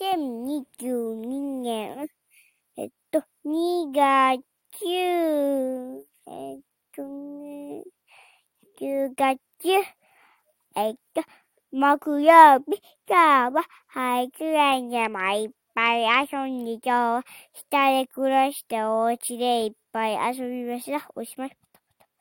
2022年、えっと、2月、えっとね、10月、えっと、木曜日、今日は保育園でもいっぱい遊んで今日は下で暮らしてお家でいっぱい遊びました。おしまい。